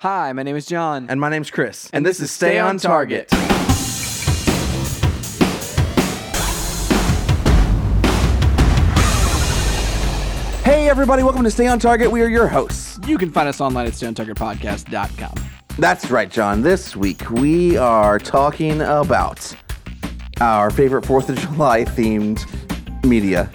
Hi, my name is John. And my name's Chris. And this is Stay on Target. Hey, everybody, welcome to Stay on Target. We are your hosts. You can find us online at StayOnTargetPodcast.com. That's right, John. This week we are talking about our favorite 4th of July themed media.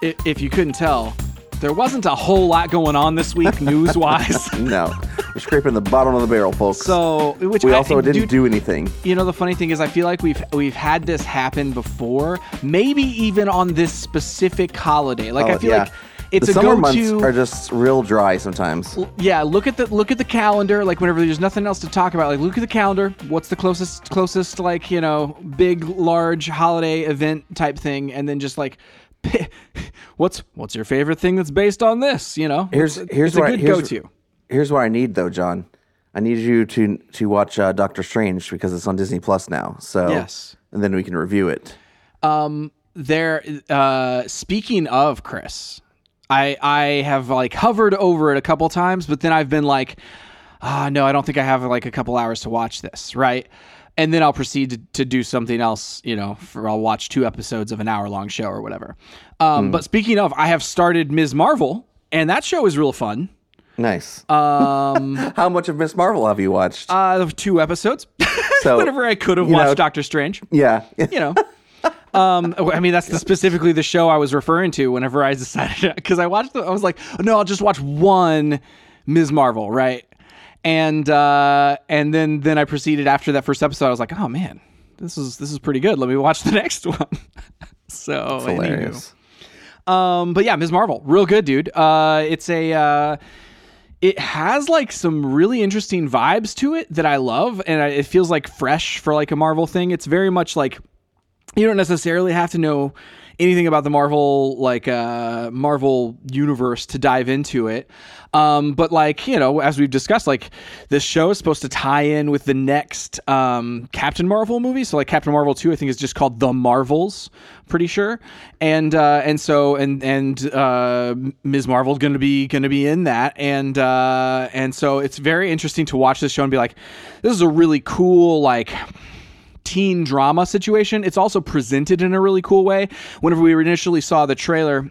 If you couldn't tell, there wasn't a whole lot going on this week news wise. No, we're scraping the bottom of the barrel, folks. so, which we I- also didn't dude, do anything. You know, the funny thing is, I feel like we've we've had this happen before. Maybe even on this specific holiday. Like I Oh, feel yeah. like it's the a summer go-to. months are just real dry sometimes. yeah, look at the look at the calendar. Like whenever there's nothing else to talk about, like look at the calendar. What's the closest closest like you know big large holiday event type thing, and then just like. What's what's your favorite thing that's based on this? You know, Here's it's, here's it's a what I- good here's- go-to. Here's what I need though, John. I need you to to watch uh, Doctor Strange because it's on Disney Plus now. So Yes. and then we can review it. there uh speaking of chris i i have like hovered over it a couple times but then i've been like ah no i don't think i have like a couple hours to watch this right and then i'll proceed to, to do something else you know for i'll watch two episodes of an hour long show or whatever um but speaking of i have started ms marvel and that show is real fun Nice. um How much of Miss Marvel have you watched? uh two episodes So, whenever i could have watched know- doctor strange yeah. you know. Um, I mean, that's the, specifically the show I was referring to whenever I decided because I watched. The, I was like, no, I'll just watch one Ms. Marvel, right? And uh, and then then I proceeded after that first episode. I was like, oh man, this is this is pretty good. Let me watch the next one. so anywho. Hilarious. Um, but yeah, Ms. Marvel, real good, dude. Uh, it's a uh, it has like some really interesting vibes to it that I love, and I, it feels like fresh for like a Marvel thing. It's very much like you don't necessarily have to know anything about the Marvel like uh Marvel universe to dive into it. Um but like, you know, as we've discussed like this show is supposed to tie in with the next um Captain Marvel movie. So like Captain Marvel 2 I think is just called The Marvels, pretty sure. And uh and so and and uh Ms. Marvel's going to be going to be in that and uh and so it's very interesting to watch this show and be like this is a really cool like teen drama situation. It's also presented in a really cool way. Whenever we initially saw the trailer,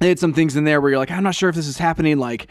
they had some things in there where you're like, I'm not sure if this is happening like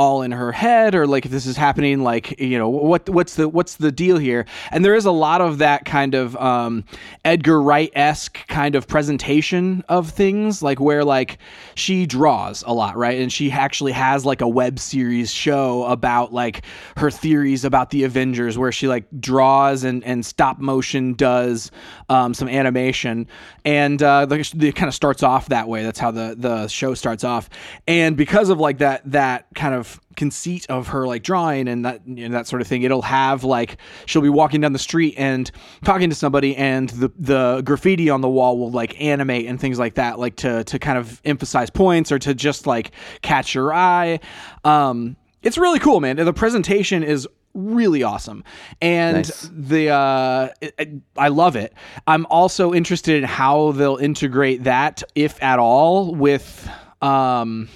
all in her head or like if this is happening like you know what what's the what's the deal here? And there is a lot of that kind of um edgar wright-esque kind of presentation of things like where like she draws a lot right? And she actually has like a web series show about like her theories about the avengers where she like draws and and stop motion does um some animation. And uh the, it kind of starts off that way. That's how the the show starts off. And because of like that that kind of conceit of her like drawing and that you know, that sort of thing. It'll have like she'll be walking down the street and talking to somebody and the the graffiti on the wall will like animate and things like that like to to kind of emphasize points or to just like catch your eye. Um it's really cool man. The presentation is really awesome. And Nice. the uh it- it- i love it. I'm also interested in how they'll integrate that if at all with um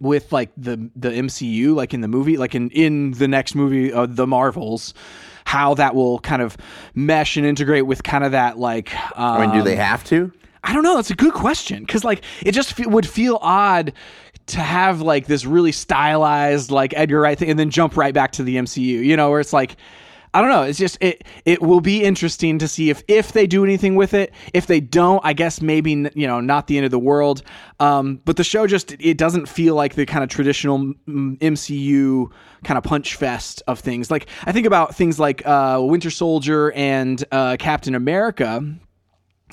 with like the the MCU like in the movie like in in the next movie of the Marvels how that will kind of mesh and integrate with kind of that like um, I mean, do they have to? I don't know. That's a good question because like it just fe- would feel odd to have like this really stylized like Edgar Wright thing and then jump right back to the MCU. You know, where it's like I don't know. It's just it it will be interesting to see if if they do anything with it. If they don't, I guess maybe you know not the end of the world. Um, but the show just it doesn't feel like the kind of traditional MCU kind of punch fest of things. Like I think about things like uh, Winter Soldier and uh, Captain America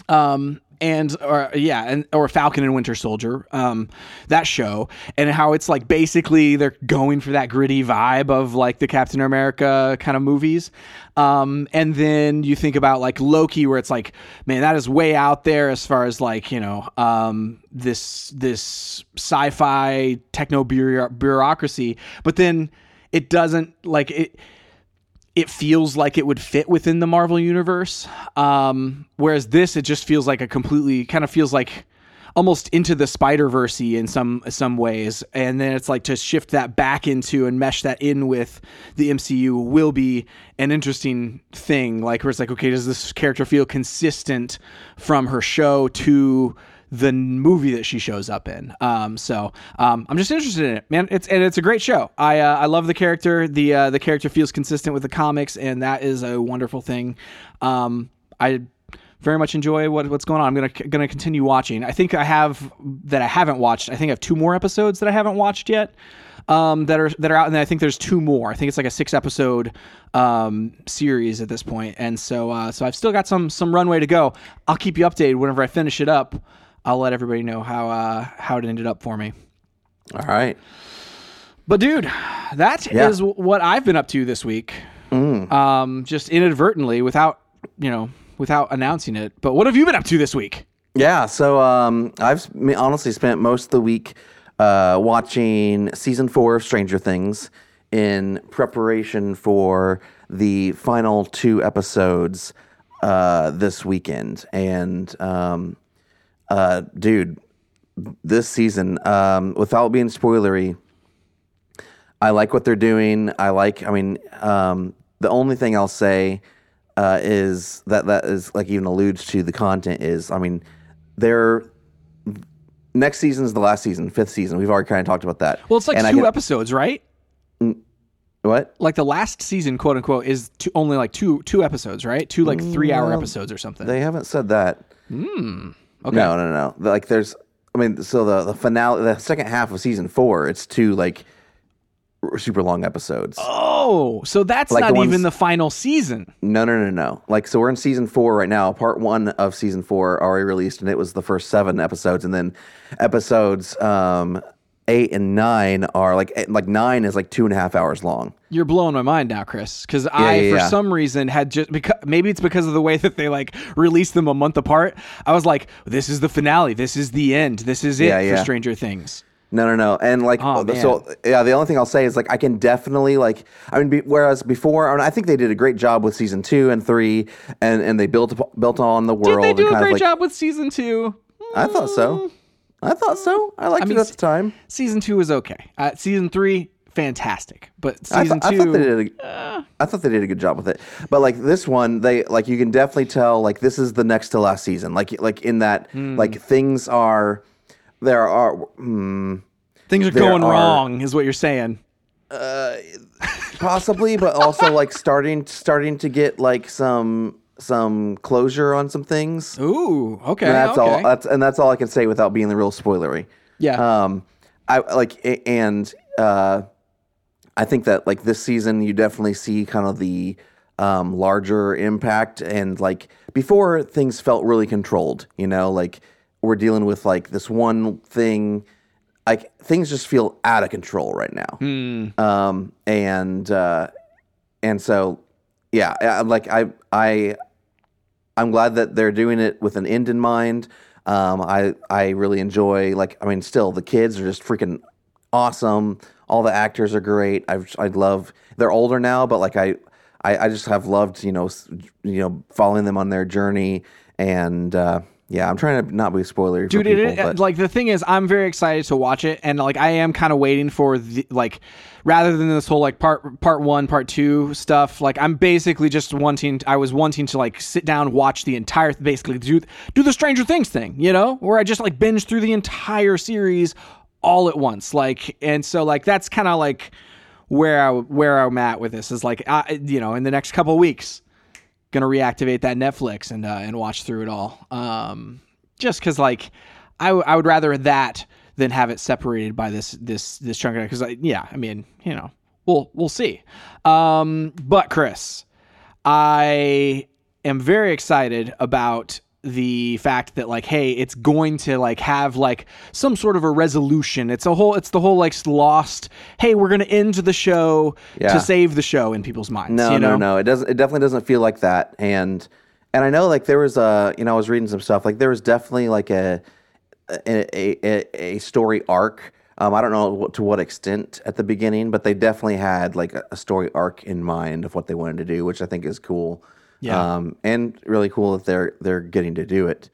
um and or yeah and or falcon and winter soldier um that show and how it's like basically they're going for that gritty vibe of like the captain america kind of movies. Um and then you think about like loki where it's like man that is way out there as far as like you know um this this sci-fi techno bureaucracy. But then it doesn't like it it feels like it would fit within the Marvel universe. Um, whereas this, it just feels like a completely kind of feels like almost into the Spider Verse in some some ways, and then it's like to shift that back into and mesh that in with the MCU will be an interesting thing. Like where it's like, okay, does this character feel consistent from her show to the movie that she shows up in. Um, so um, I'm just interested in it, man. It's and it's a great show. I uh, I love the character. The uh, the character feels consistent with the comics, and that is a wonderful thing. Um, I very much enjoy what, what's going on. I'm gonna gonna continue watching. I think I have that I haven't watched. I think I have two more episodes that I haven't watched yet. Um, that are that are out, and I think there's two more. I think it's like a six episode um, series at this point, and so uh, so I've still got some some runway to go. I'll keep you updated whenever I finish it up. I'll let everybody know how uh, how it ended up for me. All right. But dude, that Yeah. is what I've been up to this week. Um, just inadvertently, without you know, without announcing it. But what have you been up to this week? Yeah, so um, I've honestly spent most of the week uh, watching season four of Stranger Things in preparation for the final two episodes uh, this weekend. And um, uh, dude, this season, um, without being spoilery, I like what they're doing. I like. I mean, um, the only thing I'll say uh, is that that is like even alludes to the content is. I mean, they're next season is the last season, fifth season. We've already kind of talked about that. Well, it's like And two can- episodes, right? What? Like the last season, quote unquote, is two, only like two two episodes, right? Two like three hour Well, episodes or something. They haven't said that. Okay. No, no, no. Like there's. I mean, so the the finale, the second half of season four, it's two like super long episodes. Oh, so that's Like not the even the final season. No, no, no, no. Like, so we're in season four right now. Part one of season four already released, and it was the first seven episodes. And then episodes um, eight and nine are like eh, like nine is like two and a half hours long. You're blowing my mind now, Chris. Because I, yeah, for yeah. some reason, had just because maybe it's because of the way that they like released them a month apart. I was like, this is the finale. This is the end. This is it Yeah, for. Stranger Things. No, no, no. And like, Oh, so yeah, the only thing I'll say is like, I can definitely like, I mean, be, whereas before, I, mean, I think they did a great job with season two and three, and and they built built on the world. Did world. they do and a great like, job with season two? I thought so. I thought so. I liked I mean, it at the time. Season two was okay. Uh, season three, fantastic. But I, season two, I thought they did. A, I thought they did a good job with it. But like this one, they like you can definitely tell like this is the next to last season. Like like in that Hmm. like things are there are hmm, things are going are- wrong, is what you're saying. possibly, but also like starting starting to get like some some closure on some things. Ooh, okay. And that's okay. all. That's and that's all I can say without being the real spoilery. yeah. Um, I like and uh, I think that like this season you definitely see kind of the um, larger impact and like before things felt really controlled. You know, like we're dealing with like this one thing. Like things just feel out of control right now. Um, and uh, and so yeah, like I I I'm glad that they're doing it with an end in mind. Um, I I really enjoy like I mean still the kids are just freaking awesome. All the actors are great. I've I love they're older now, but like I I, I just have loved you know you know following them on their journey and uh, yeah I'm trying to not be a spoiler Dude, people, it, but like the thing is, I'm very excited to watch it, and like I am kind of waiting for the like, rather than this whole like part part one, part two stuff. Like I'm basically just wanting, I was wanting to like sit down, watch the entire, basically do do the Stranger Things thing, you know, where I just like binge through the entire series all at once, like, and so like that's kind of like where I where I'm at with this is like, I, you know, in the next couple weeks gonna reactivate that Netflix and uh, and watch through it all. Um, just because like I, w- I would rather that than have it separated by this this this chunk because I yeah I mean you know we'll we'll see. Um, but Chris, I am very excited about the fact that like hey it's going to like have like some sort of a resolution it's a whole it's the whole like lost hey we're gonna end the show Yeah. to save the show in people's minds No, you know? no, no. It doesn't. It definitely doesn't feel like that. And and I know like there was a you know I was reading some stuff like there was definitely like a a a, a story arc. Um, I don't know what, to what extent at the beginning, but they definitely had like a, a story arc in mind of what they wanted to do, which I think is cool. Yeah. Um, and really cool that they're they're getting to do it.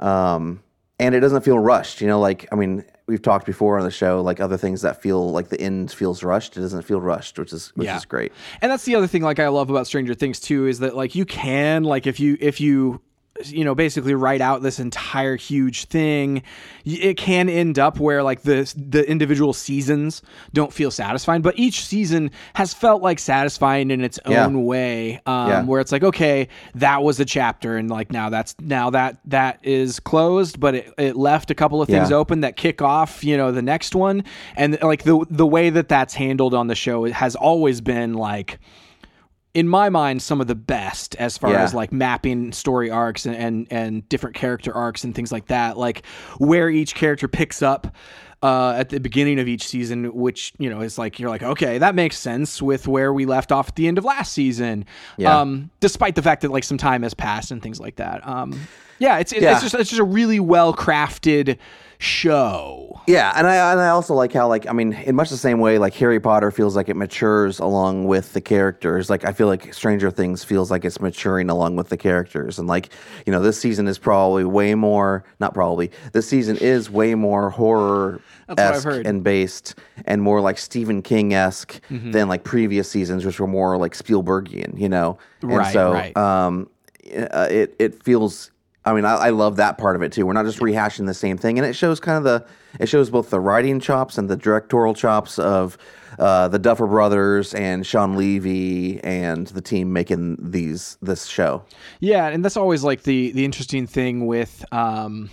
Um, and it doesn't feel rushed. You know, like I mean, we've talked before on the show, like other things that feel like the end feels rushed. It doesn't feel rushed, which is which Yeah. is great. And that's the other thing like I love about Stranger Things too is that like you can like if you if you you know basically write out this entire huge thing it can end up where like the the individual seasons don't feel satisfying but each season has felt like satisfying in its Yeah. own way um Yeah. where it's like okay that was a chapter and like now that's now that that is closed but it, it left a couple of things Yeah. open that kick off you know the next one and like the the way that that's handled on the show it has always been like in my mind some of the best as far Yeah. as like mapping story arcs and, and and different character arcs and things like that like where each character picks up uh, at the beginning of each season, which you know is like you're like, okay, that makes sense with where we left off at the end of last season. Yeah. Um, despite the fact that like some time has passed and things like that. Um, yeah, it's it, Yeah. it's just it's just a really well crafted show. Yeah, and I and I also like how like I mean, in much the same way, like Harry Potter feels like it matures along with the characters. Like I feel like Stranger Things feels like it's maturing along with the characters, and like you know, this season is probably way more. Not probably. This season is way more horror esque. Mm-hmm. and based, and more like Stephen King esque than like previous seasons, which were more like Spielbergian. You know, and Right, so right. um, uh, it it feels. I mean, I, I love that part of it too. We're not just rehashing the same thing, and it shows kind of the it shows both the writing chops and the directorial chops of uh, the Duffer Brothers and Shawn Levy and the team making these this show. Yeah, and that's always like the the interesting thing with um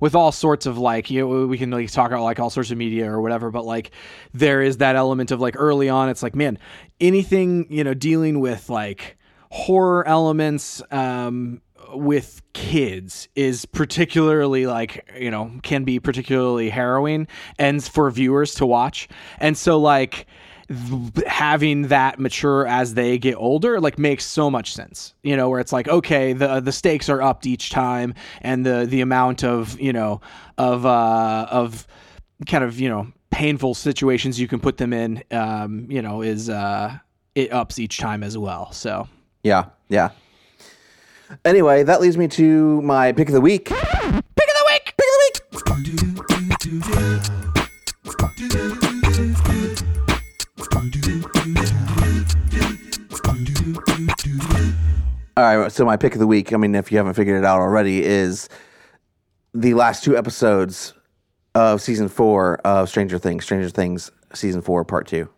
with all sorts of like you know we can like talk about like all sorts of media or whatever but like there is that element of like early on it's like man anything you know dealing with like horror elements um with kids is particularly like you know can be particularly harrowing and for viewers to watch and so like having that mature as they get older like makes so much sense you know where it's like okay the the stakes are upped each time and the the amount of you know of uh of kind of you know painful situations you can put them in um you know is uh it ups each time as well so Yeah, yeah. Anyway, that leads me to my pick of the week. Pick of the week. Pick of the week. All right, so my pick of the week, I mean, if you haven't figured it out already, is the last two episodes of season four of Stranger Things, Stranger Things season four, part two.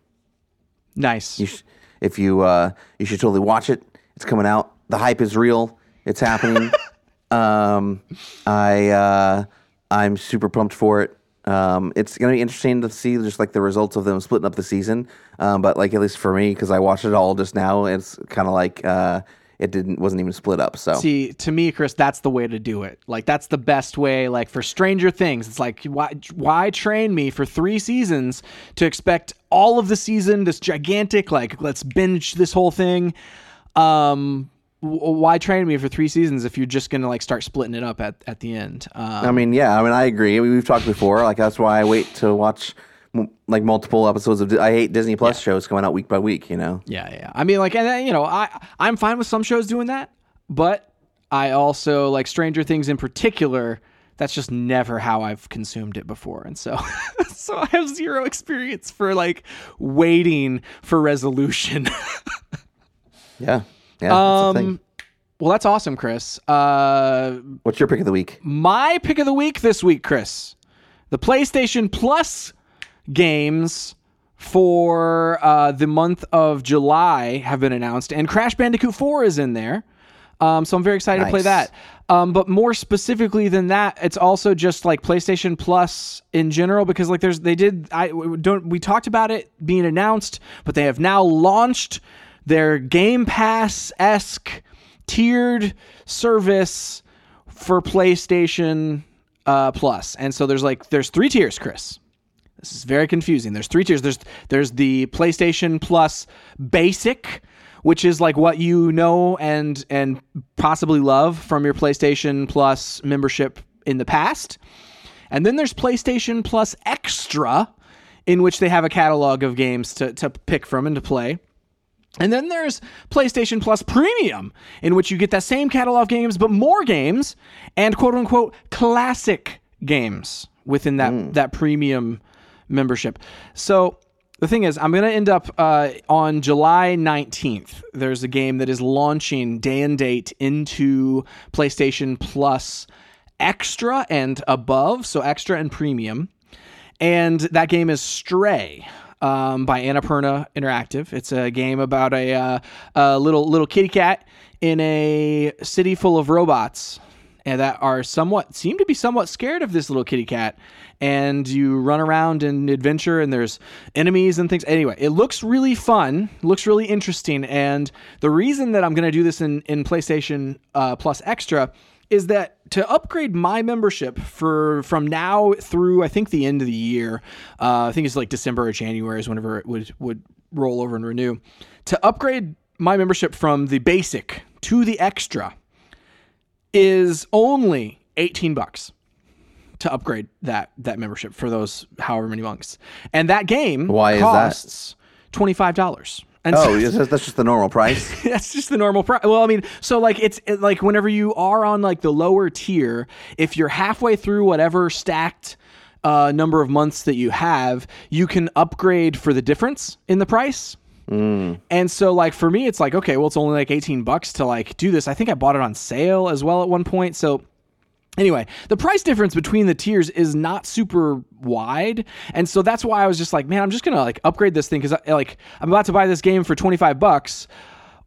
nice You sh- if you uh, you should totally watch it. It's coming out. The hype is real. It's happening. um, I uh, I'm super pumped for it. Um, it's gonna be interesting to see just like the results of them splitting up the season. Um, but like at least for me, because I watched it all just now, it's kind of like uh, it didn't wasn't even split up. So See, to me, Chris, that's the way to do it. Like that's the best way. Like for Stranger Things, it's like why why train me for three seasons to expect all of the season, this gigantic like let's binge this whole thing. Um, why train me for three seasons if you're just gonna like start splitting it up at at the end? Um, I mean, yeah, I mean, I agree. We- We've talked before. Like that's why I wait to watch m- like multiple episodes of. I hate Disney Plus shows coming out week by week. You know. Yeah, yeah. I mean, like, and then, you know, I I'm fine with some shows doing that, but I also like Stranger Things in particular. That's just never how I've consumed it before, and so so I have zero experience for like waiting for resolution. Yeah. Yeah. that's the thing. um, well, that's awesome, Chris. Uh, What's your pick of the week? my pick of the week this week, Chris, the PlayStation Plus games for uh, the month of July have been announced, and Crash Bandicoot 4 is in there. Um, so I'm very excited to play that. Um, but more specifically than that, it's also just like PlayStation Plus in general because like there's they did I don't we talked about it being announced, but they have now launched their Game Pass esque tiered service for PlayStation uh, Plus. And so there's like there's three tiers, Chris. This is very confusing. There's three tiers. There's there's the PlayStation Plus Basic, which is like what you know and and possibly love from your PlayStation Plus membership in the past. And then there's PlayStation Plus Extra, in which they have a catalog of games to, to pick from and to play. And then there's PlayStation Plus Premium, in which you get that same catalog of games, but more games and quote unquote classic games within that, that premium membership. So the thing is, I'm going to end up uh, on July 19th. There's a game that is launching day and date into PlayStation Plus Extra and above, so Extra and Premium. And that game is Stray. Um, by Annapurna Interactive. It's a game about a, uh, a little little kitty cat in a city full of robots and that are somewhat seem to be somewhat scared of this little kitty cat. And you run around and adventure and there's enemies and things. Anyway it looks really fun looks really interesting. And the reason that i'm going to do this in, in playstation uh, plus extra is that to upgrade my membership for from now through i think the end of the year uh, i think it's like december or january is whenever it would would roll over and renew to upgrade my membership from the basic to the extra is only 18 bucks to upgrade that that membership for those however many months. And that game Why is that? costs $25. And Oh, so- that's just the normal price. that's just the normal price. Well, I mean, so like it's it, like whenever you are on like the lower tier, if you're halfway through whatever stacked uh, number of months that you have, you can upgrade for the difference in the price. And so like for me, it's like okay, well, it's only like eighteen bucks to like do this. I think I bought it on sale as well at one point. So Anyway, the price difference between the tiers is not super wide, and so that's why I was just like, man, I'm just gonna like upgrade this thing because like I'm about to buy this game for 25 bucks,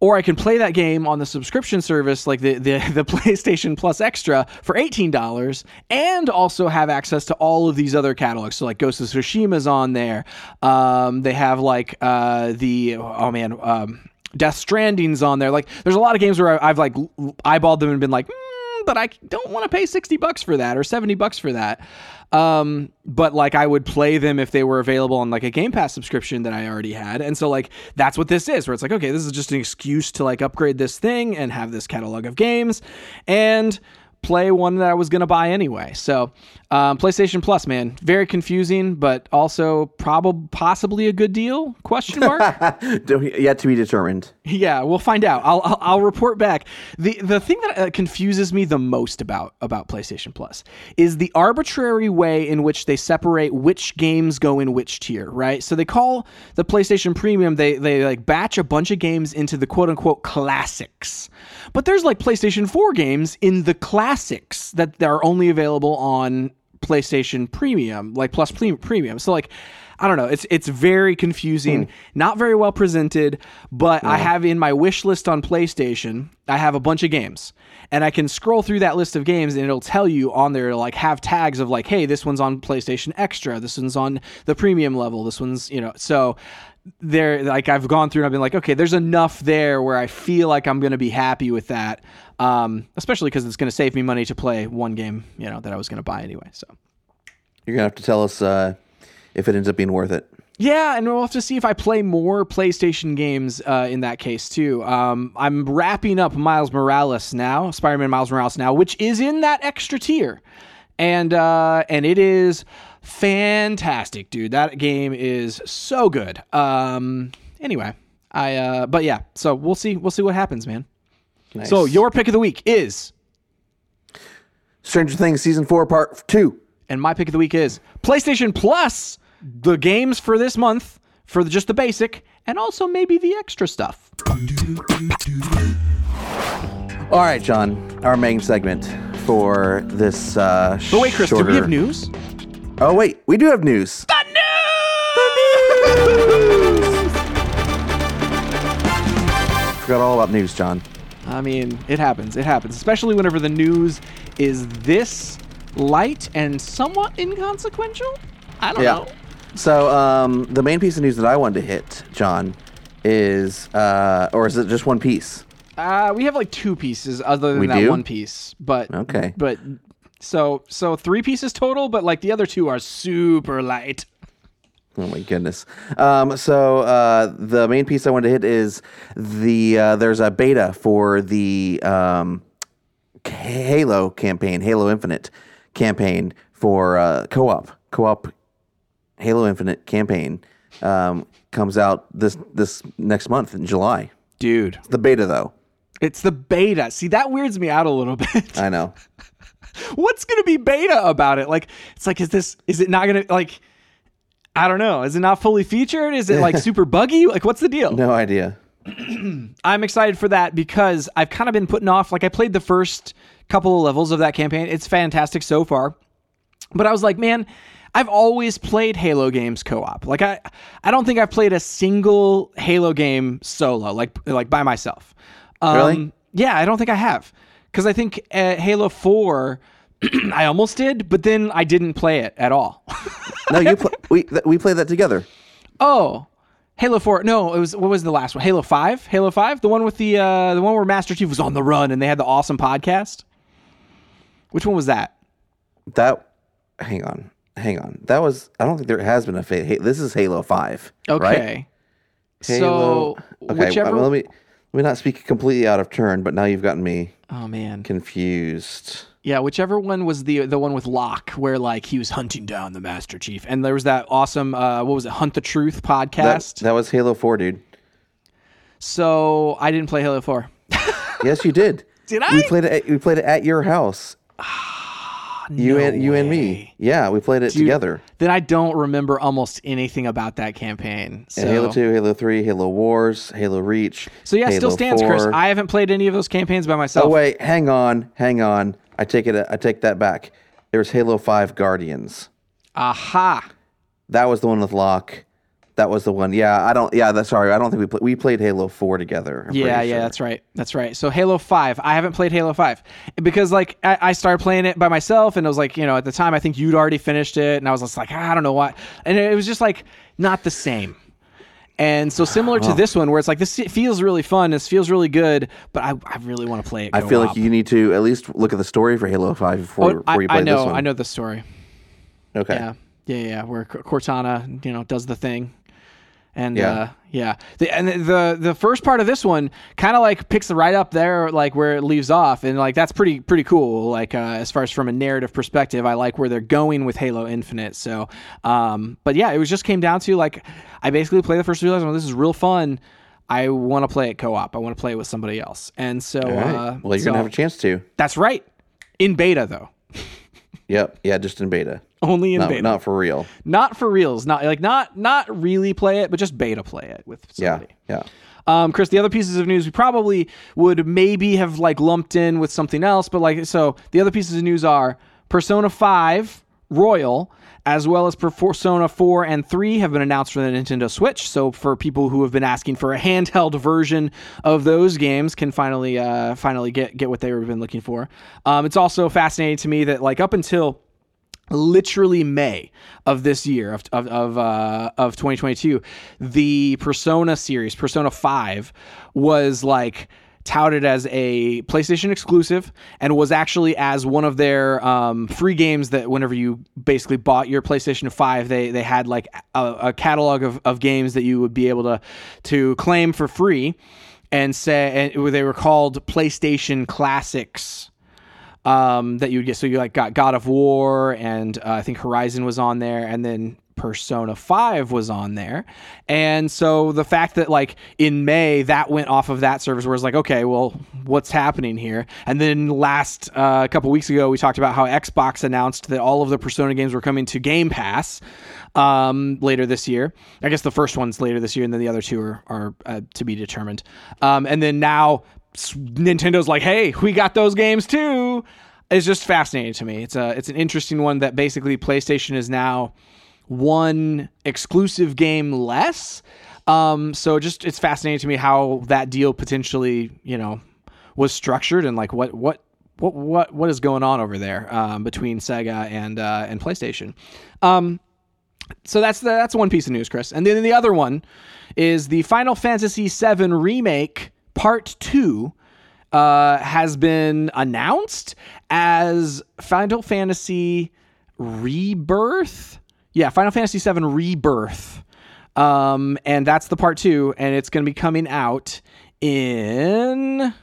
or I can play that game on the subscription service, like the the, the PlayStation Plus Extra for eighteen dollars, and also have access to all of these other catalogs. So like Ghost of Tsushima's on there. Um, they have like uh, the oh man. Um, Death Stranding's on there. Like, there's a lot of games where I've like eyeballed them and been like, "Mm, but I don't want to pay 60 bucks for that or 70 bucks for that. Um, but like I would play them if they were available on like a Game Pass subscription that I already had. And so like that's what this is, where it's like, okay, this is just an excuse to like upgrade this thing and have this catalog of games and play one that I was going to buy anyway. So, um, PlayStation Plus, man, very confusing, but also probably possibly a good deal? Question mark. Yet to be determined. Yeah, we'll find out. I'll, I'll I'll report back. the The thing that uh, confuses me the most about about PlayStation Plus is the arbitrary way in which they separate which games go in which tier. Right. So they call the PlayStation Premium. They they like batch a bunch of games into the quote unquote classics, but there's like PlayStation Four games in the classics that are only available on PlayStation Premium, like Plus Pre- Premium. So like I don't know, it's it's very confusing, hmm. not very well presented, but I have in my wish list on PlayStation, I have a bunch of games. And I can scroll through that list of games and it'll tell you on there like have tags of like, hey, this one's on PlayStation Extra, this one's on the premium level, this one's, you know, so there like I've gone through and I've been like, okay, there's enough there where I feel like I'm going to be happy with that. Um, especially because it's going to save me money to play one game, you know, that I was going to buy anyway. So You're gonna have to tell us uh, if it ends up being worth it. yeah, and we'll have to see if I play more PlayStation games uh, in that case too. Um, I'm wrapping up Miles Morales now, Spider-Man Miles Morales now, which is in that extra tier, and uh, and it is fantastic, dude. That game is so good. Um, anyway, I uh, but yeah, so we'll see. We'll see what happens, man. So your pick of the week is, Stranger Things season four, part two. and my pick of the week is PlayStation Plus. The games for this month for the, just the basic, and also maybe the extra stuff. All right, John, our main segment for this. Uh, But wait, Chris, do we have news? Oh wait, we do have news. The news. The news! Forgot all about news, John. I mean, it happens. It happens, especially whenever the news is this light and somewhat inconsequential. I don't Yeah. know. So um, the main piece of news that I wanted to hit, John, is uh, or is it just one piece? Uh, we have like two pieces other than We that do? one piece, but Okay. But so so three pieces total, but like the other two are super light. Oh my goodness. Um, so uh, the main piece I wanted to hit is the uh, there's a beta for the um, Halo campaign, Halo Infinite campaign for uh, co-op, co-op Halo Infinite campaign um, comes out this this next month in July. Dude, it's The beta though, it's the beta. See, that weirds me out a little bit. I know. What's going to be beta about it? Like, it's like, is this, is it not going to, like, I don't know. Is it not fully featured? Is it like super buggy? Like, what's the deal? No idea. I'm excited for that because I've kind of been putting off. Like I played the first couple of levels of that campaign. It's fantastic so far. But I was like, man, I've always played Halo games co-op. Like I I don't think I've played a single Halo game solo, like like by myself. Um, Really? Yeah, I don't think I have. Cuz I think uh, Halo 4 I almost did, but then I didn't play it at all. No, you pl- we th- we played that together. Oh, Halo Four. No, it was what was the last one? Halo Five. Halo Five, the one with the uh, the one where Master Chief was on the run and they had the awesome podcast. Which one was that? That hang on, hang on. That was I don't think there has been a fa- hey, this is Halo Five. Okay. Right? Halo. So okay, whichever. well, let me let me not speak completely out of turn, but now you've gotten me oh man. confused. Yeah, whichever one was the the one with Locke, where like he was hunting down the Master Chief, and there was that awesome uh, what was it, Hunt the Truth podcast. that was Halo Four, dude. so I didn't play Halo Four. Yes, you did. Did I? We played it. At, we played it at your house. you no and you and me. Yeah, we played it Dude, together. Then I don't remember almost anything about that campaign. So. And Halo Two, Halo Three, Halo Wars, Halo Reach. So yeah, still Halo stands, Chris. I haven't played any of those campaigns by myself. Oh wait, hang on, hang on. I take it. I take that back. There's Halo Five Guardians. Aha. That was the one with Locke. That was the one. Yeah, I don't. Yeah, that's sorry. I don't think we played. We played Halo Four together. I'm Yeah, yeah, sure. that's right. That's right. So Halo Five, I haven't played Halo Five because like I, I started playing it by myself, and it was like you know at the time I think you'd already finished it, and I was just like ah, I don't know why, and it was just like not the same. And so similar to this one, where it's like this feels really fun, this feels really good, but I, I really want to play it. I feel like co-op. you need to at least look at the story for Halo Five before, Oh, before I, you play I know, this one. I know the story. Okay. Yeah, yeah, yeah. Where Cortana, you know, does the thing, and Yeah. uh, yeah. The, and the the first part of this one kind of like picks the right up there, like where it leaves off, and like that's pretty pretty cool. Like uh, as far as from a narrative perspective, I like where they're going with Halo Infinite. So, um, but yeah, it was just came down to like I basically play the first levels. Well, this is real fun. I want to play it co-op. I want to play it with somebody else, and so right. uh, well, you're so- gonna have a chance to. that's right. In beta though, Yep. Yeah, just in beta. Only in beta. not for real. not for reals not like not not really play it but just beta play it with Yeah. somebody Yeah. um chris the other pieces of news we probably would maybe have like lumped in with something else but like so the other pieces of news are persona 5 royal as well as persona 4 and 3 have been announced for the nintendo switch so for people who have been asking for a handheld version of those games can finally uh finally get get what they've been looking for um it's also fascinating to me that like up until literally May of this year of of of, uh, of 2022, the Persona series, Persona 5, was like touted as a PlayStation exclusive and was actually as one of their um, free games that whenever you basically bought your PlayStation 5 they they had like a, a catalog of, of games that you would be able to to claim for free and say and they were called PlayStation Classics um, that you would get. So you like got God of War, and uh, I think Horizon was on there, and then Persona Five was on there. And so the fact that like in May that went off of that service, where it's like, okay, well, what's happening here? And then last uh, a couple weeks ago, we talked about how Xbox announced that all of the Persona games were coming to Game Pass um, later this year. I guess the first one's later this year, and then the other two are, are uh, to be determined. Um, and then now Nintendo's like, hey, we got those games too. It's just fascinating to me. It's a it's an interesting one that basically PlayStation is now one exclusive game less. Um, so just it's fascinating to me how that deal potentially you know was structured and like what what what what what is going on over there um, between Sega and uh, and PlayStation. Um, so that's the that's one piece of news, Chris. And then the other one is the Final Fantasy VII remake Part Two uh, has been announced as Final Fantasy Rebirth. Yeah, Final Fantasy VII Rebirth. Um, and that's the part two, and it's going to be coming out in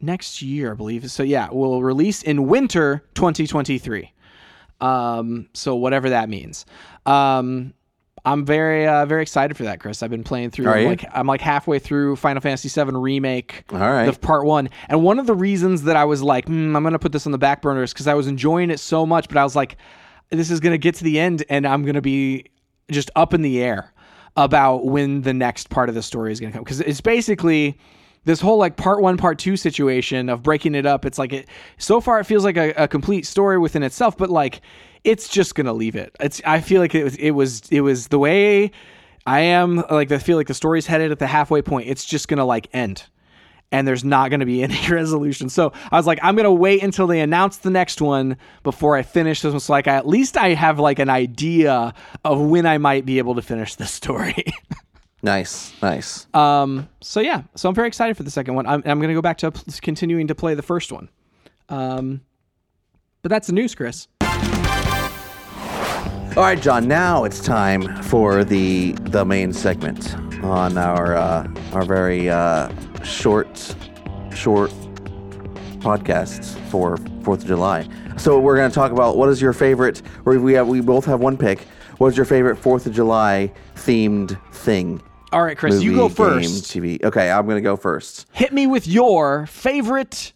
next year, I believe. So yeah, we'll release in winter 2023. Um, so whatever that means. Um, I'm very uh, very excited for that, Chris. I've been playing through you? like I'm like halfway through Final Fantasy VII remake. All right. The part one, and one of the reasons that I was like, hmm, I'm gonna put this on the back burner is because I was enjoying it so much, but I was like, this is gonna get to the end, and I'm gonna be just up in the air about when the next part of the story is gonna come because it's basically this whole like part one part two situation of breaking it up it's like it so far it feels like a, a complete story within itself but like it's just gonna leave it it's i feel like it was it was it was the way i am like i feel like the story's headed at the halfway point it's just gonna like end and there's not going to be any resolution. So I was like, I'm going to wait until they announce the next one before I finish this one. So like, I, at least I have like an idea of when I might be able to finish this story. Nice, nice. Um, so yeah, so I'm very excited for the second one. I'm, I'm going to go back to continuing to play the first one. Um, but that's the news, Chris. All right, John. Now it's time for the the main segment on our uh, our very uh, short short podcasts for Fourth of July. So we're going to talk about what is your favorite. Or we have we both have one pick. What is your favorite Fourth of July themed thing? All right, Chris, you Movie, go game, first. TV. Okay, I'm going to go first. Hit me with your favorite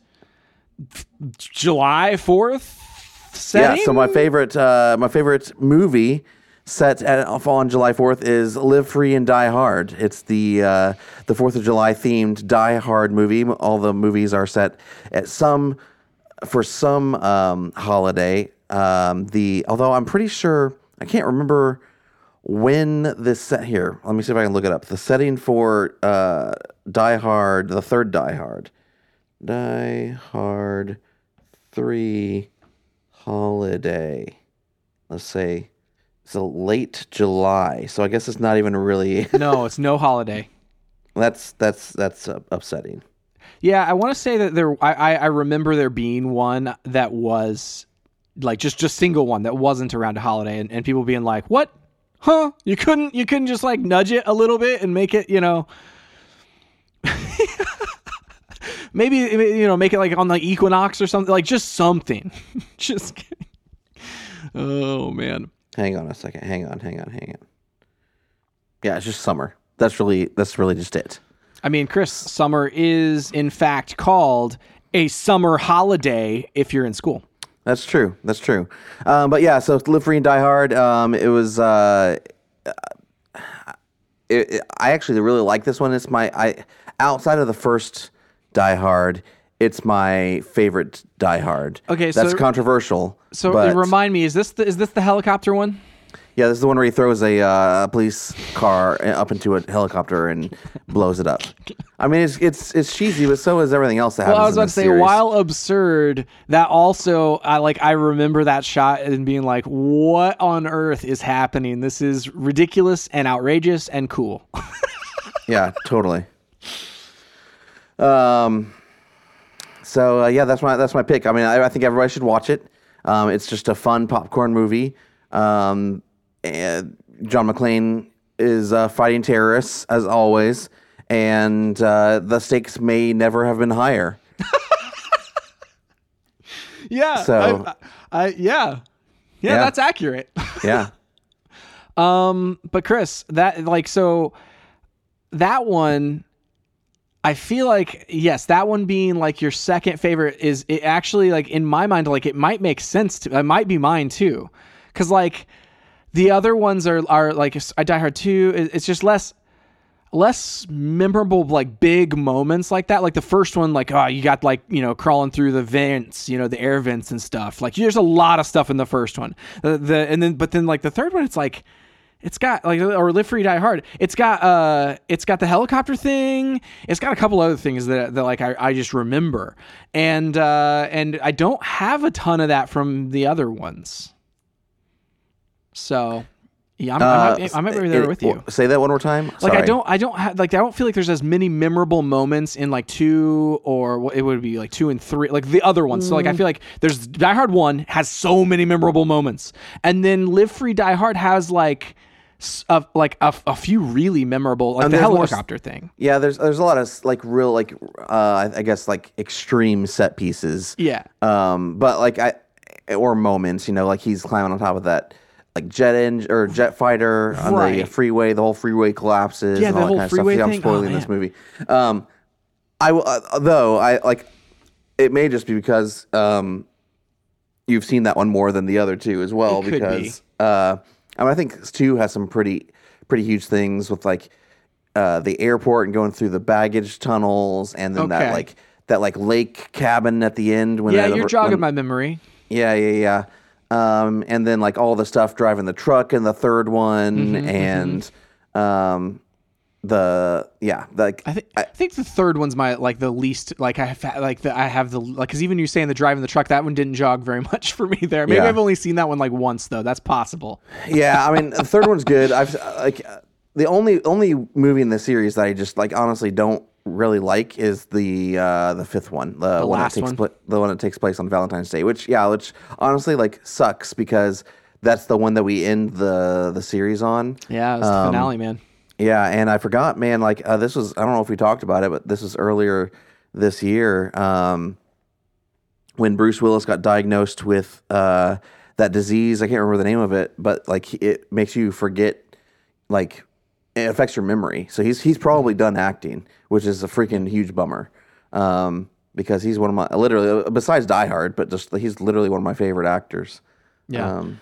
July 4th setting. Yeah. So my favorite uh, my favorite movie set at on July Fourth is Live Free and Die Hard. It's the uh, the Fourth of July themed Die Hard movie. All the movies are set at some for some um, holiday. Um, the although I'm pretty sure I can't remember when this set here. Let me see if I can look it up. The setting for uh, Die Hard, the third Die Hard, Die Hard three holiday. Let's say it's a late July, so I guess it's not even really. no, it's no holiday. that's that's that's uh, upsetting. Yeah, I want to say that there. I, I I remember there being one that was like just just single one that wasn't around a holiday, and, and people being like, "What? Huh? You couldn't you couldn't just like nudge it a little bit and make it you know." Maybe you know, make it like on the equinox or something, like just something. just kidding. Oh man. Hang on a second. Hang on. Hang on. Hang on. Yeah, it's just summer. That's really that's really just it. I mean, Chris, summer is in fact called a summer holiday if you're in school. That's true. That's true. Um, but yeah, so Live Free and Die Hard. Um, it was. Uh, it, it- I actually really like this one. It's my I outside of the first Die Hard. It's my favorite Die Hard. Okay, that's so- controversial. So but remind me, is this the, is this the helicopter one? yeah, this is the one where he throws a uh, police car up into a helicopter and blows it up. I mean, it's it's it's cheesy, but so is everything else that happens. Well, I was in about to this say, series. while absurd, that also I like. I remember that shot and being like, "What on earth is happening? This is ridiculous and outrageous and cool." Yeah, totally. Um. So uh, yeah, that's my that's my pick. I mean, I, I think everybody should watch it. Um, it's just a fun popcorn movie. Um, and John McClane is uh, fighting terrorists as always, and uh, the stakes may never have been higher. yeah. So- I, I, yeah. yeah. Yeah. that's accurate. Yeah. Um, but Chris, that like so that one I feel like yes, that one being like your second favorite is it actually like in my mind like it might make sense to it might be mine too. Cuz like the other ones are are like I Die Hard 2 it's just less less memorable like big moments like that. Like the first one like oh you got like you know crawling through the vents you know the air vents and stuff. Like there's a lot of stuff in the first one. The, the and then but then like the third one it's like it's got like or live free die hard. It's got uh it's got the helicopter thing. It's got a couple other things that, that like I, I just remember. And uh and i don't have a ton of that from the other ones. So yeah i'm, Uh, I'm, I'm, right there it- with you. Say that one more time. like I don't, I don't have like I don't feel like there's as many memorable moments in like two or what it would be like two and three, like the other ones. So like I feel like there's Die Hard one has so many memorable moments, and then Live Free Die Hard has like like a, a few really memorable, like And the there's more s- helicopter thing. Yeah, there's there's a lot of like real like uh, I guess like extreme set pieces. Yeah, Um, but like I or moments, you know, like he's climbing on top of that like jet engine or jet fighter on the freeway. The whole freeway collapses. Yeah, and the all whole that kind of freeway stuff. See, thing? I'm spoiling Oh, this movie. Um, I will, uh, though I like it may just be because um, you've seen that one more than the other two as well. Could be. because uh, I mean, I think two has some pretty pretty huge things with like uh, the airport and going through the baggage tunnels, and then Okay. that like that like lake cabin at the end. When Yeah, you're jogging when- my memory. yeah, yeah, yeah. Um, and then like all the stuff driving the truck in the third one, Mm-hmm, and um, the yeah, like I think I think the third one's my like the least like I have like the I have the like because even you saying the drive in the truck that one didn't jog very much for me there. Maybe Yeah. I've only seen that one like once though. That's possible. yeah. I mean, the third one's good. I've like uh, the only only movie in the series that I just like honestly don't really like is the uh the fifth one, the, one last that takes one? pla- the one that takes place on Valentine's Day. Which yeah, which honestly like sucks because that's the one that we end the the series on. Yeah, it's the Um, finale, man. Yeah, and I forgot, man. Like uh, this was I don't know if we talked about it, but this was earlier this year um, when Bruce Willis got diagnosed with uh, that disease. I can't remember the name of it, but like it makes you forget, like it affects your memory. So he's he's probably done acting, which is a freaking huge bummer. Um, because he's one of my literally uh, besides Die Hard, but just he's literally one of my favorite actors. Yeah. Um,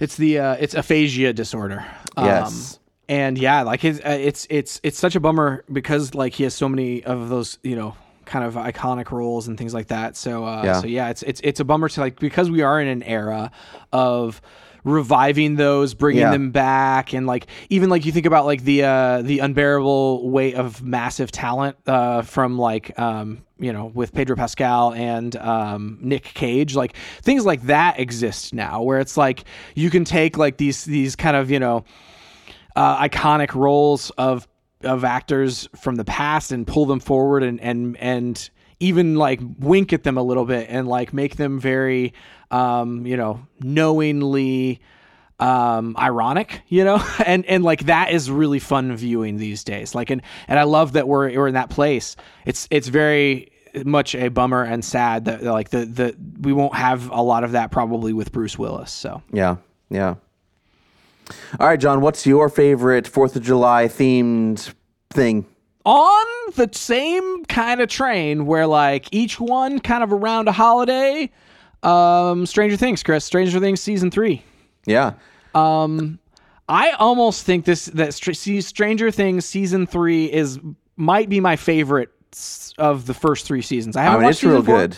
It's the uh, it's aphasia disorder. Um, Yes. And yeah, like it's, uh, it's it's it's such a bummer because like he has so many of those you know kind of iconic roles and things like that. So uh, Yeah. so yeah, it's it's it's a bummer to like because we are in an era of reviving those bringing Yeah. them back and like even like you think about like the uh the unbearable weight of massive talent uh from like um you know with pedro pascal and um nick cage like things like that exist now where it's like you can take like these these kind of you know uh, iconic roles of of actors from the past and pull them forward and and and even like wink at them a little bit and like make them very um you know knowingly um ironic you know? And and like that is really fun viewing these days. Like and and i love that we're we're in that place. It's it's very much a bummer and sad that like the the we won't have a lot of that probably with bruce willis so. Yeah, yeah. All right, John, what's your favorite Fourth of July themed thing? on the same kind of train where like each one kind of around a holiday um stranger things chris stranger things season three Yeah, i almost think this that Str- stranger things season three is might be my favorite of the first three seasons i I haven't mean watched it's real four, good.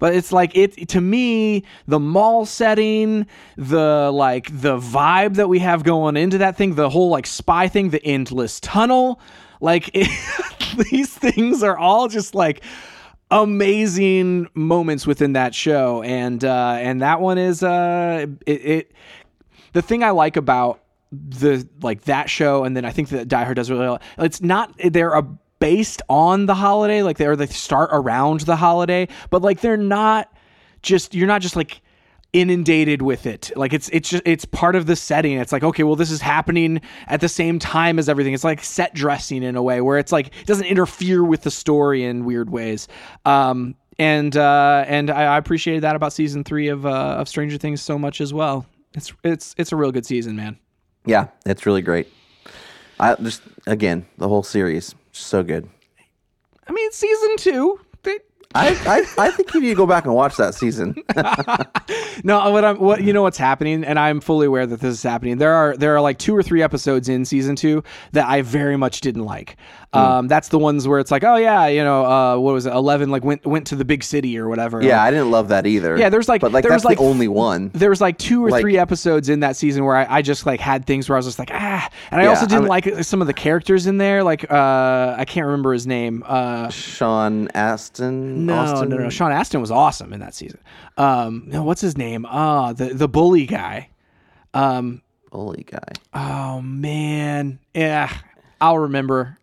But it's like it to me the mall setting the like the vibe that we have going into that thing the whole like spy thing the endless tunnel like these things are all just like amazing moments within that show and uh and that one is uh it, it the thing I like about the like that show, and then I think that Die Hard does really well. It's not they're a, based on the holiday, like they're they start around the holiday, but like they're not just you're not just like inundated with it. Like it's it's just it's part of the setting. It's like okay well this is happening at the same time as everything. It's like set dressing in a way where it's like it doesn't interfere with the story in weird ways. Um and uh and i, I appreciated that about season three of uh of stranger things so much as well. It's it's it's a real good season man. Yeah, it's really great. I just again the whole series so good. i mean season two they, I, I I think you need to go back and watch that season. No, what I'm what you know what's happening, and I'm fully aware that this is happening. There are there are like two or three episodes in season two that I very much didn't like. Hmm. Um, that's the ones where it's like, oh yeah, you know, uh, what was it? Eleven like went went to the big city or whatever. yeah, Like, I didn't love that either. Yeah, there's like- but like there that's was, like, the only one. there was like two or Like- three episodes in that season where I, I just like had things where I was just like ah, and I Yeah, also didn't I'm- like some of the characters in there. Like uh, I can't remember his name. Uh, Sean Aston. no, Austin? no, no. Sean Astin was awesome in that season. Um, no, what's his name? Ah, the the bully guy. Um, bully guy. Oh man, yeah, I'll remember.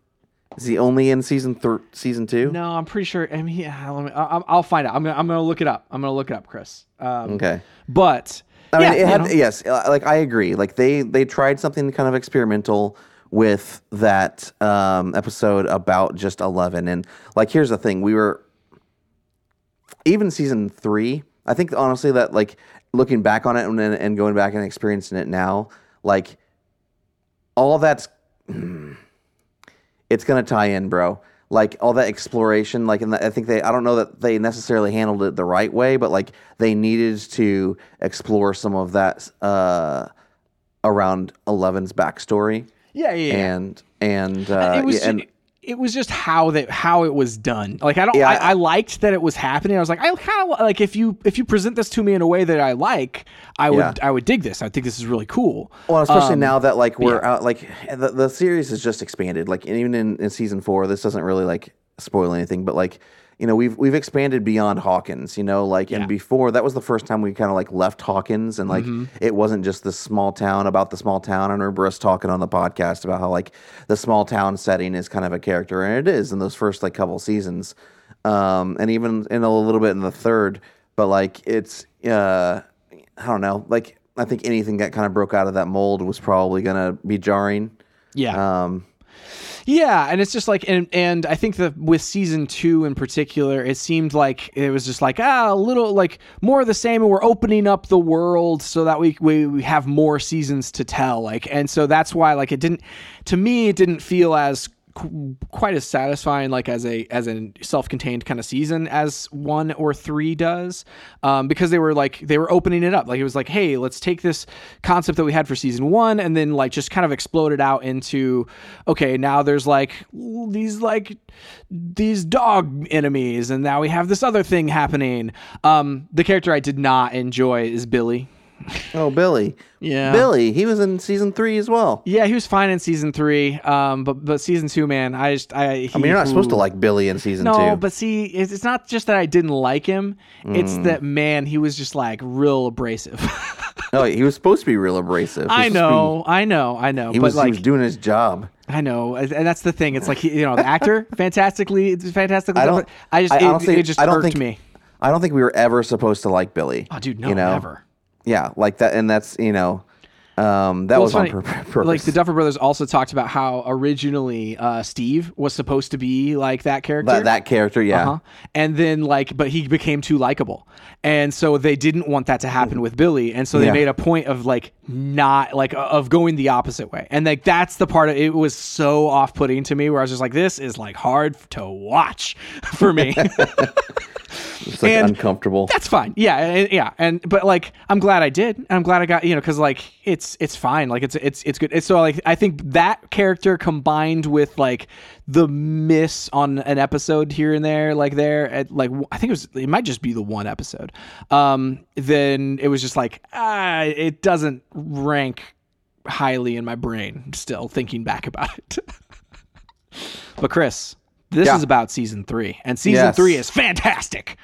Is he only in season thir- season two? No, I'm pretty sure. I mean, yeah, me, I, I'll find out. I'm gonna, I'm gonna look it up. I'm gonna look it up, Chris. Um, Okay. But I mean, it had know. yes, uh, like I agree. Like they they tried something kind of experimental with that um, episode about just Eleven, and like here's the thing: we were even season three. I think honestly that like looking back on it and, and going back and experiencing it now, like all that's it's gonna tie in, bro. Like all that exploration, like, and I think they, I don't know that they necessarily handled it the right way, but like they needed to explore some of that uh, around Eleven's backstory, Yeah, yeah, yeah. and and uh, it was yeah, and it was just how that how it was done. Like I don't Yeah, I, I- liked that it was happening. I was like I kind of like if you if you present this to me in a way that I like, I would Yeah. I would dig this. I think this is really cool. Well, especially Um, now that like we're out, like the, the series has just expanded. Like even in, in season four, this doesn't really like spoil anything, but like you know we've we've expanded beyond Hawkins. You know, like Yeah. and before that was the first time we kind of like left Hawkins and like Mm-hmm. it wasn't just this small town about the small town. I remember us talking on the podcast about how like the small town setting is kind of a character, and it is in those first like couple seasons, um, and even in a little bit in the third. But like it's uh, I don't know, like I think anything that kind of broke out of that mold was probably gonna be jarring. Yeah. Um, Yeah, and it's just like, and and I think that with season two in particular, it seemed like it was just like ah, a little like more of the same, and we're opening up the world so that we we, we have more seasons to tell. Like, and so that's why like it didn't, to me, it didn't feel as qu- quite as satisfying like as a as a self-contained kind of season as one or three does um, because they were like they were opening it up. Like it was like hey let's take this concept that we had for season one and then like just kind of explode it out into okay now there's like these like these dog enemies and now we have this other thing happening. Um the character i did not enjoy is billy oh, Billy. Yeah. Billy. He was in season three as well. yeah he was fine in season three um but but season two man i just i I mean, you're not supposed to like Billy in season No, two. but see, it's, it's not just that I didn't like him. It's Mm. that man, he was just like real abrasive. no, he was supposed to be real abrasive. I know, I know, I know. he but was, like, he was doing his job. I know, and and that's the thing. It's like he, you know, the actor, fantastically, fantastically. I don't. I just, I it, honestly, it just I don't irked think, me. I don't think we were ever supposed to like Billy. Oh, dude, no, you know? never. Yeah, like that, and that's you know, um, that Well, was it's on purpose. Like the Duffer Brothers also talked about how originally uh, Steve was supposed to be like that character. that, that character, yeah. Uh-huh. And then like, but he became too likable, and so they didn't want that to happen with Billy, and so they Yeah. made a point of like not like of going the opposite way, and like that's the part of it was so off putting to me where I was just like, this is like hard to watch for me. It's like and- uncomfortable. that's fine. Yeah, and, yeah, and but like I'm glad I did. I'm glad I got you know because like it's it's fine. Like it's it's it's good. It's, so like I think that character combined with like the miss on an episode here and there, like there at like I think it was it might just be the one episode. Um, then it was just like ah, it doesn't rank highly in my brain. Still thinking back about it. but Chris. This Yeah. is about season three, and season Yes. three is fantastic.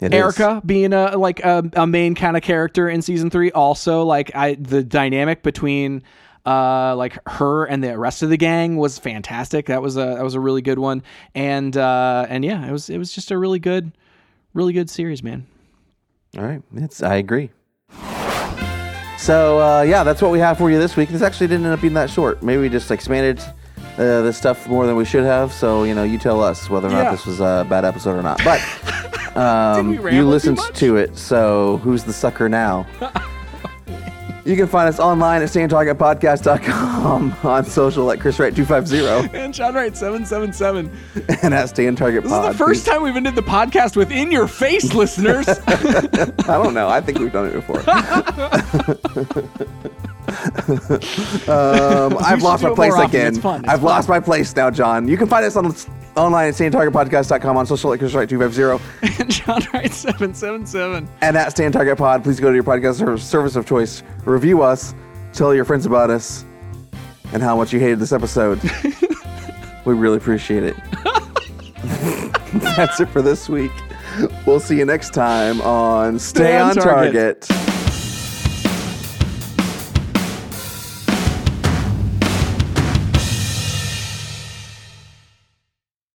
It is. Erica being a like a, a main kind of character in season three. Also, like I the dynamic between uh like her and the rest of the gang was fantastic. That was a that was a really good one. And uh and yeah, it was it was just a really good really good series, man. All right, it's I agree. So uh, yeah, that's what we have for you this week. This actually didn't end up being that short. Maybe we just expanded uh, this stuff more than we should have. So you know, you tell us whether or Yeah. not this was a bad episode or not. But um, you listened to it, so who's the sucker now? you can find us online at stayontargetpodcast.com on social at Chris Wright 250 And John Wright seven seven seven. and at Target This is the first time we've ended the podcast with in your face, listeners. I don't know. I think we've done it before. um, I've lost my place again. It's fun. It's I've fun. lost my place now, John. You can find us on online at StayOnTargetPodcast.com on social at Chris Wright 250 and John Wright seven seven seven. and at Stay on Target Pod. Please go to your podcast service of choice, review us, tell your friends about us, and how much you hated this episode. we really appreciate it. That's it for this week. We'll see you next time on Stay, Stay on on Target. target.